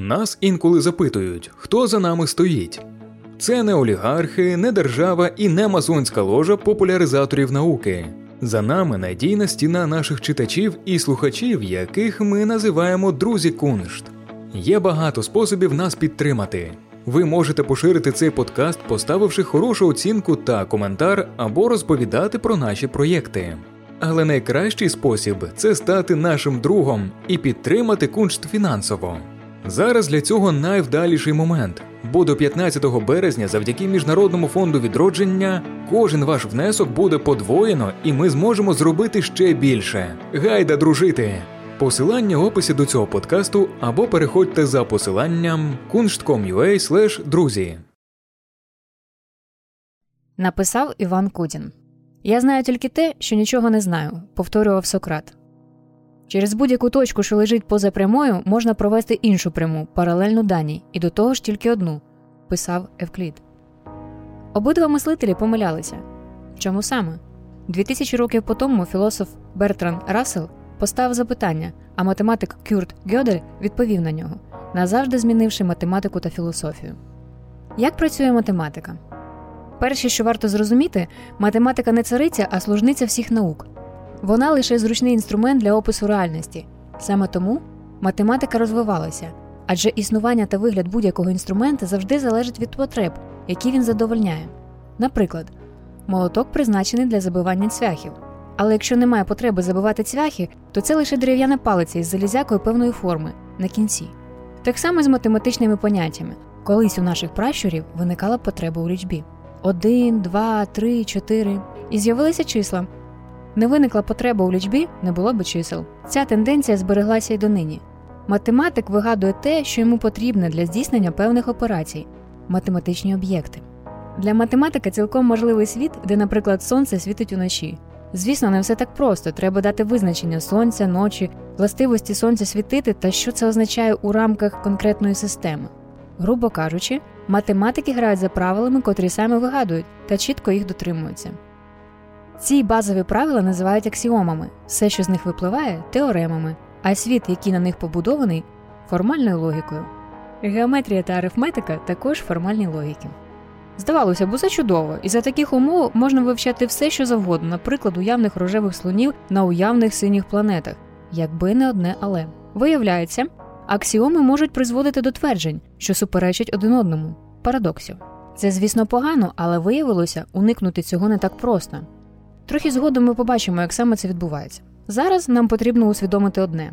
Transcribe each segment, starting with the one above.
Нас інколи запитують, хто за нами стоїть. Це не олігархи, не держава і не масонська ложа популяризаторів науки. За нами надійна стіна наших читачів і слухачів, яких ми називаємо друзі куншт. Є багато способів нас підтримати. Ви можете поширити цей подкаст, поставивши хорошу оцінку та коментар або розповідати про наші проєкти. Але найкращий спосіб це стати нашим другом і підтримати куншт фінансово. Зараз для цього найвдаліший момент, бо до 15 березня, завдяки Міжнародному фонду відродження, кожен ваш внесок буде подвоєно, і ми зможемо зробити ще більше. Гайда дружити! Посилання в описі до цього подкасту або переходьте за посиланням kunst.com.ua друзі. Написав Іван Кудін. Я знаю тільки те, що нічого не знаю, повторював Сократ. Через будь-яку точку, що лежить поза прямою, можна провести іншу пряму, паралельну даній, і до того ж тільки одну, писав Евклід. Обидва мислителі помилялися. Чому саме? Дві тисячі років по тому філософ Бертран Рассел поставив запитання, а математик Кюрт Гьодель відповів на нього, назавжди змінивши математику та філософію. Як працює математика? Перше, що варто зрозуміти, математика не цариця, а служниця всіх наук. Вона лише зручний інструмент для опису реальності. Саме тому математика розвивалася, адже існування та вигляд будь-якого інструмента завжди залежить від потреб, які він задовольняє. Наприклад, молоток призначений для забивання цвяхів. Але якщо немає потреби забивати цвяхи, то це лише дерев'яна палиця із залізякою певної форми на кінці. Так само з математичними поняттями. Колись у наших пращурів виникала потреба у лічбі. Один, два, три, чотири. І з'явилися числа. Не виникла потреба у лічбі, не було би чисел. Ця тенденція збереглася й донині. Математик вигадує те, що йому потрібне для здійснення певних операцій математичні об'єкти. Для математика цілком можливий світ, де, наприклад, сонце світить уночі. Звісно, не все так просто. Треба дати визначення сонця, ночі, властивості сонця світити та що це означає у рамках конкретної системи. Грубо кажучи, математики грають за правилами, котрі саме вигадують, та чітко їх дотримуються. Ці базові правила називають аксіомами, все, що з них випливає, теоремами, а світ, який на них побудований, формальною логікою. Геометрія та арифметика також формальні логіки. Здавалося б, усе чудово, і за таких умов можна вивчати все, що завгодно, наприклад, уявних рожевих слонів на уявних синіх планетах, якби не одне але. Виявляється, аксіоми можуть призводити до тверджень, що суперечать один одному парадоксів. Це, звісно, погано, але виявилося, уникнути цього не так просто. Трохи згодом ми побачимо, як саме це відбувається. Зараз нам потрібно усвідомити одне: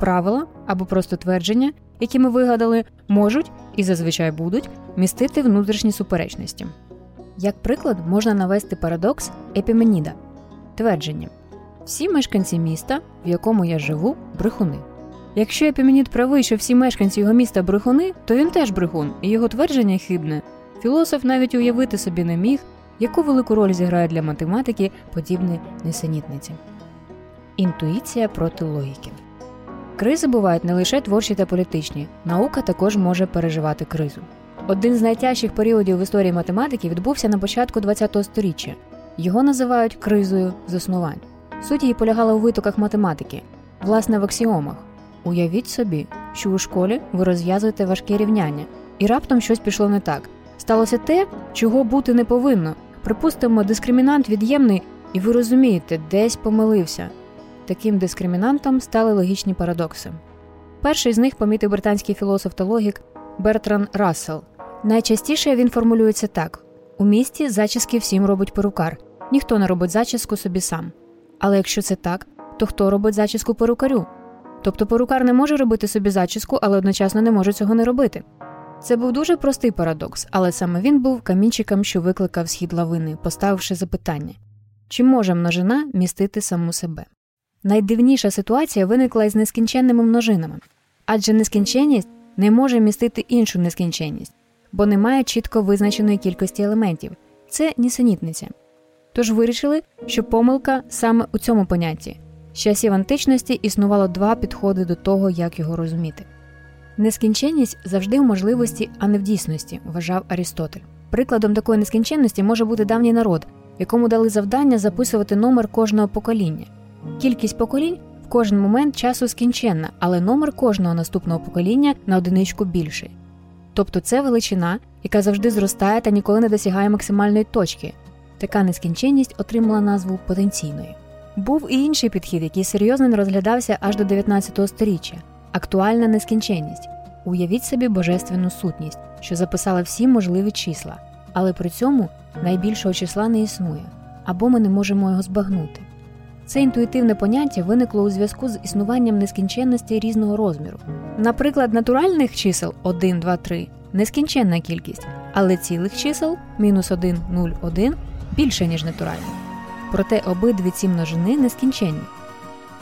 правила або просто твердження, які ми вигадали, можуть і зазвичай будуть містити внутрішні суперечності. Як приклад, можна навести парадокс Епіменіда твердження: всі мешканці міста, в якому я живу, брехуни. Якщо Епіменід правий, що всі мешканці його міста брехуни, то він теж брехун, і його твердження хибне. Філософ навіть уявити собі не міг, яку велику роль зіграє для математики подібні несенітниці. Інтуїція проти логіки. Кризи бувають не лише творчі та політичні, наука також може переживати кризу. Один з найтяжчих періодів в історії математики відбувся на початку ХХ століття. Його називають кризою заснувань. Суть її полягала у витоках математики, власне, в аксіомах. Уявіть собі, що у школі ви розв'язуєте важке рівняння, і раптом щось пішло не так. Сталося те, чого бути не повинно. Припустимо, дискримінант від'ємний, і ви розумієте, десь помилився. Таким дискримінантом стали логічні парадокси. Перший з них помітив британський філософ та логік Бертран Рассел. Найчастіше він формулюється так: у місті зачіски всім робить перукар, ніхто не робить зачіску собі сам. Але якщо це так, то хто робить зачіску перукарю? Тобто перукар не може робити собі зачіску, але одночасно не може цього не робити. Це був дуже простий парадокс, але саме він був камінчиком, що викликав схід лавини, поставивши запитання чи може множина містити саму себе? Найдивніша ситуація виникла із нескінченними множинами, адже нескінченність не може містити іншу нескінченність, бо немає чітко визначеної кількості елементів це нісенітниця. Тож вирішили, що помилка саме у цьому понятті. З часів античності існувало два підходи до того, як його розуміти. Нескінченність завжди в можливості, а не в дійсності, вважав Арістотель. Прикладом такої нескінченності може бути давній народ, якому дали завдання записувати номер кожного покоління. Кількість поколінь в Кожен момент часу скінченна, але номер кожного наступного покоління на одиничку більший. Тобто це величина, яка завжди зростає та ніколи не досягає максимальної точки. Така нескінченність отримала назву потенційної. Був і інший підхід, який серйозно не розглядався аж до 19 століття актуальна нескінченність. Уявіть собі божественну сутність, що записала всі можливі числа, але при цьому найбільшого числа не існує, або ми не можемо його збагнути. Це інтуїтивне поняття виникло у зв'язку з існуванням нескінченності різного розміру. Наприклад, натуральних чисел 1, 2, 3 нескінченна кількість, але цілих чисел мінус 1, 0, 1 більше, ніж натуральні. Проте обидві ці множини нескінченні.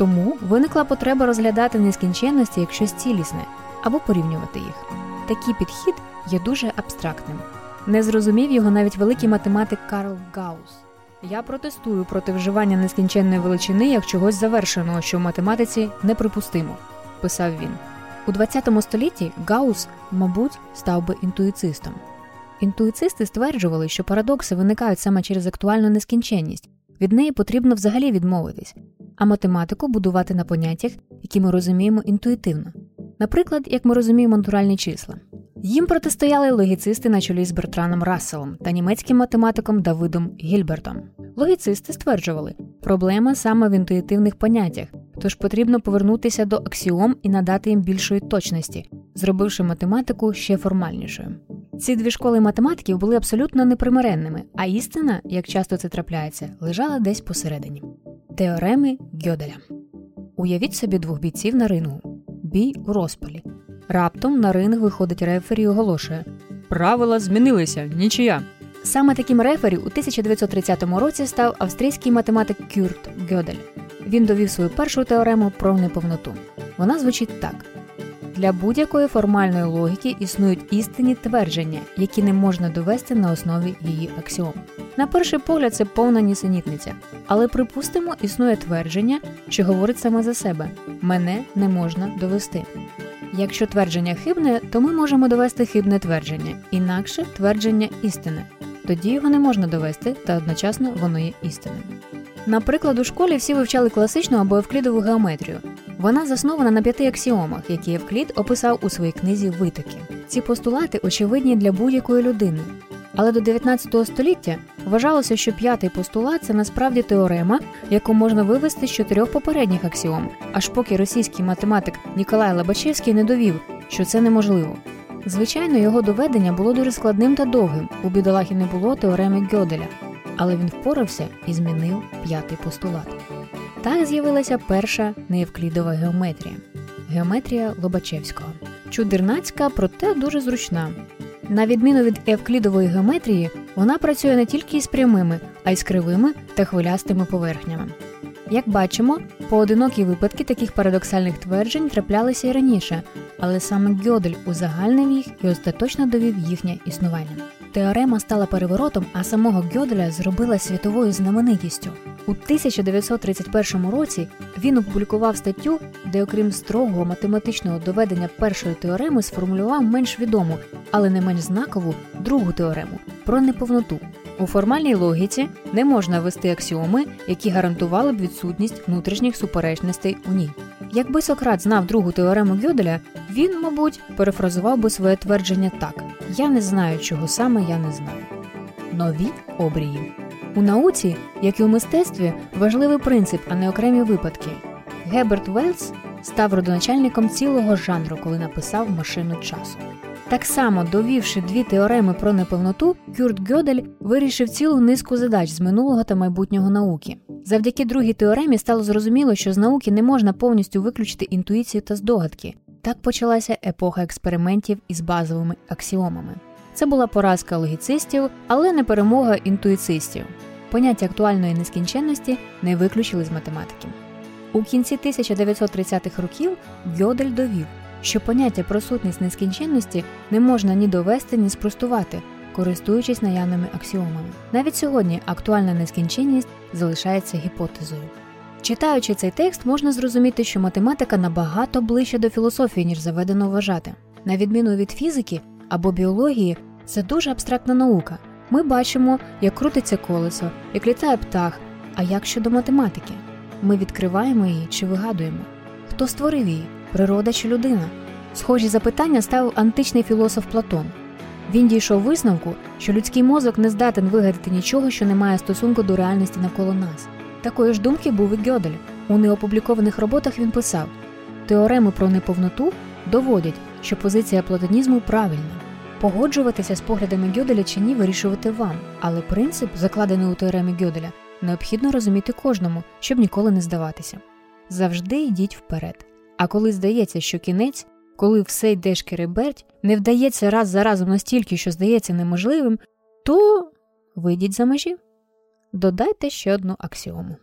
Тому виникла потреба розглядати нескінченності як щось цілісне або порівнювати їх. Такий підхід є дуже абстрактним. Не зрозумів його навіть великий математик Карл Гаус. Я протестую проти вживання нескінченної величини як чогось завершеного, що в математиці неприпустимо, писав він. У ХХ столітті Гаус, мабуть, став би інтуїцистом. Інтуїцисти стверджували, що парадокси виникають саме через актуальну нескінченність, від неї потрібно взагалі відмовитись, а математику будувати на поняттях, які ми розуміємо інтуїтивно, наприклад, як ми розуміємо натуральні числа. Їм протистояли логіцисти на чолі з Бертраном Расселом та німецьким математиком Давидом Гільбертом. Логіцисти стверджували, проблема саме в інтуїтивних поняттях, тож потрібно повернутися до аксіом і надати їм більшої точності, зробивши математику ще формальнішою. Ці дві школи математиків були абсолютно непримиренними, а істина, як часто це трапляється, лежала десь посередині. Теореми Гьоделя Уявіть собі двох бійців на рингу. Бій у розпалі. Раптом на ринг виходить рефері і оголошує Правила змінилися, нічия. Саме таким рефері у 1930 році став австрійський математик Кюрт Гьодель. Він довів свою першу теорему про неповноту. Вона звучить так: для будь-якої формальної логіки існують істинні твердження, які не можна довести на основі її аксіом. На перший погляд, це повна нісенітниця, але припустимо, існує твердження, що говорить саме за себе: мене не можна довести. Якщо твердження хибне, то ми можемо довести хибне твердження, інакше твердження істини. Тоді його не можна довести, та одночасно воно є істинним. Наприклад, у школі всі вивчали класичну або евклідову геометрію. Вона заснована на п'яти аксіомах, які Евклід описав у своїй книзі Витоки. Ці постулати очевидні для будь-якої людини. Але до 19 століття вважалося, що п'ятий постулат це насправді теорема, яку можна вивести з чотирьох попередніх аксіом, аж поки російський математик Ніколай Лабачевський не довів, що це неможливо. Звичайно, його доведення було дуже складним та довгим. У бідолахі не було теореми Гьоделя, але він впорався і змінив п'ятий постулат. Так з'явилася перша неевклідова геометрія геометрія Лобачевського. Чудернацька, проте дуже зручна. На відміну від евклідової геометрії, вона працює не тільки із прямими, а й з кривими та хвилястими поверхнями. Як бачимо, поодинокі випадки таких парадоксальних тверджень траплялися й раніше, але саме Гьодель узагальнив їх і остаточно довів їхнє існування. Теорема стала переворотом, а самого Гьоделя зробила світовою знаменитістю. У 1931 році він опублікував статтю, де, окрім строгого математичного доведення першої теореми, сформулював менш відому, але не менш знакову другу теорему про неповноту. У формальній логіці не можна ввести аксіоми, які гарантували б відсутність внутрішніх суперечностей у ній. Якби Сократ знав другу теорему Гьоделя, він, мабуть, перефразував би своє твердження так: Я не знаю, чого саме я не знаю. Нові обрії. У науці, як і у мистецтві, важливий принцип, а не окремі випадки. Геберт Велс став родоначальником цілого жанру, коли написав машину часу. Так само, довівши дві теореми про неповноту, Кюрт Гьодель вирішив цілу низку задач з минулого та майбутнього науки. Завдяки другій теоремі стало зрозуміло, що з науки не можна повністю виключити інтуїцію та здогадки. Так почалася епоха експериментів із базовими аксіомами. Це була поразка логіцистів, але не перемога інтуїцистів. Поняття актуальної нескінченності не виключили з математики. У кінці 1930-х років Гьодель довів, що поняття про сутність нескінченності не можна ні довести, ні спростувати, користуючись наявними аксіомами. Навіть сьогодні актуальна нескінченність залишається гіпотезою. Читаючи цей текст, можна зрозуміти, що математика набагато ближче до філософії, ніж заведено вважати. На відміну від фізики або біології, це дуже абстрактна наука. Ми бачимо, як крутиться колесо, як літає птах. А як щодо математики? Ми відкриваємо її чи вигадуємо? Хто створив її? Природа чи людина? Схожі запитання ставив античний філософ Платон. Він дійшов висновку, що людський мозок не здатен вигадати нічого, що не має стосунку до реальності навколо нас. Такої ж думки був і Гьодель. У неопублікованих роботах він писав: теореми про неповноту доводять, що позиція платонізму правильна. Погоджуватися з поглядами Гьоделя чи ні вирішувати вам, але принцип, закладений у теоремі Гьоделя, необхідно розуміти кожному, щоб ніколи не здаватися. Завжди йдіть вперед. А коли здається, що кінець, коли все йде шкереберть, не вдається раз за разом настільки, що здається неможливим, то вийдіть за межі. Додайте ще одну аксіому.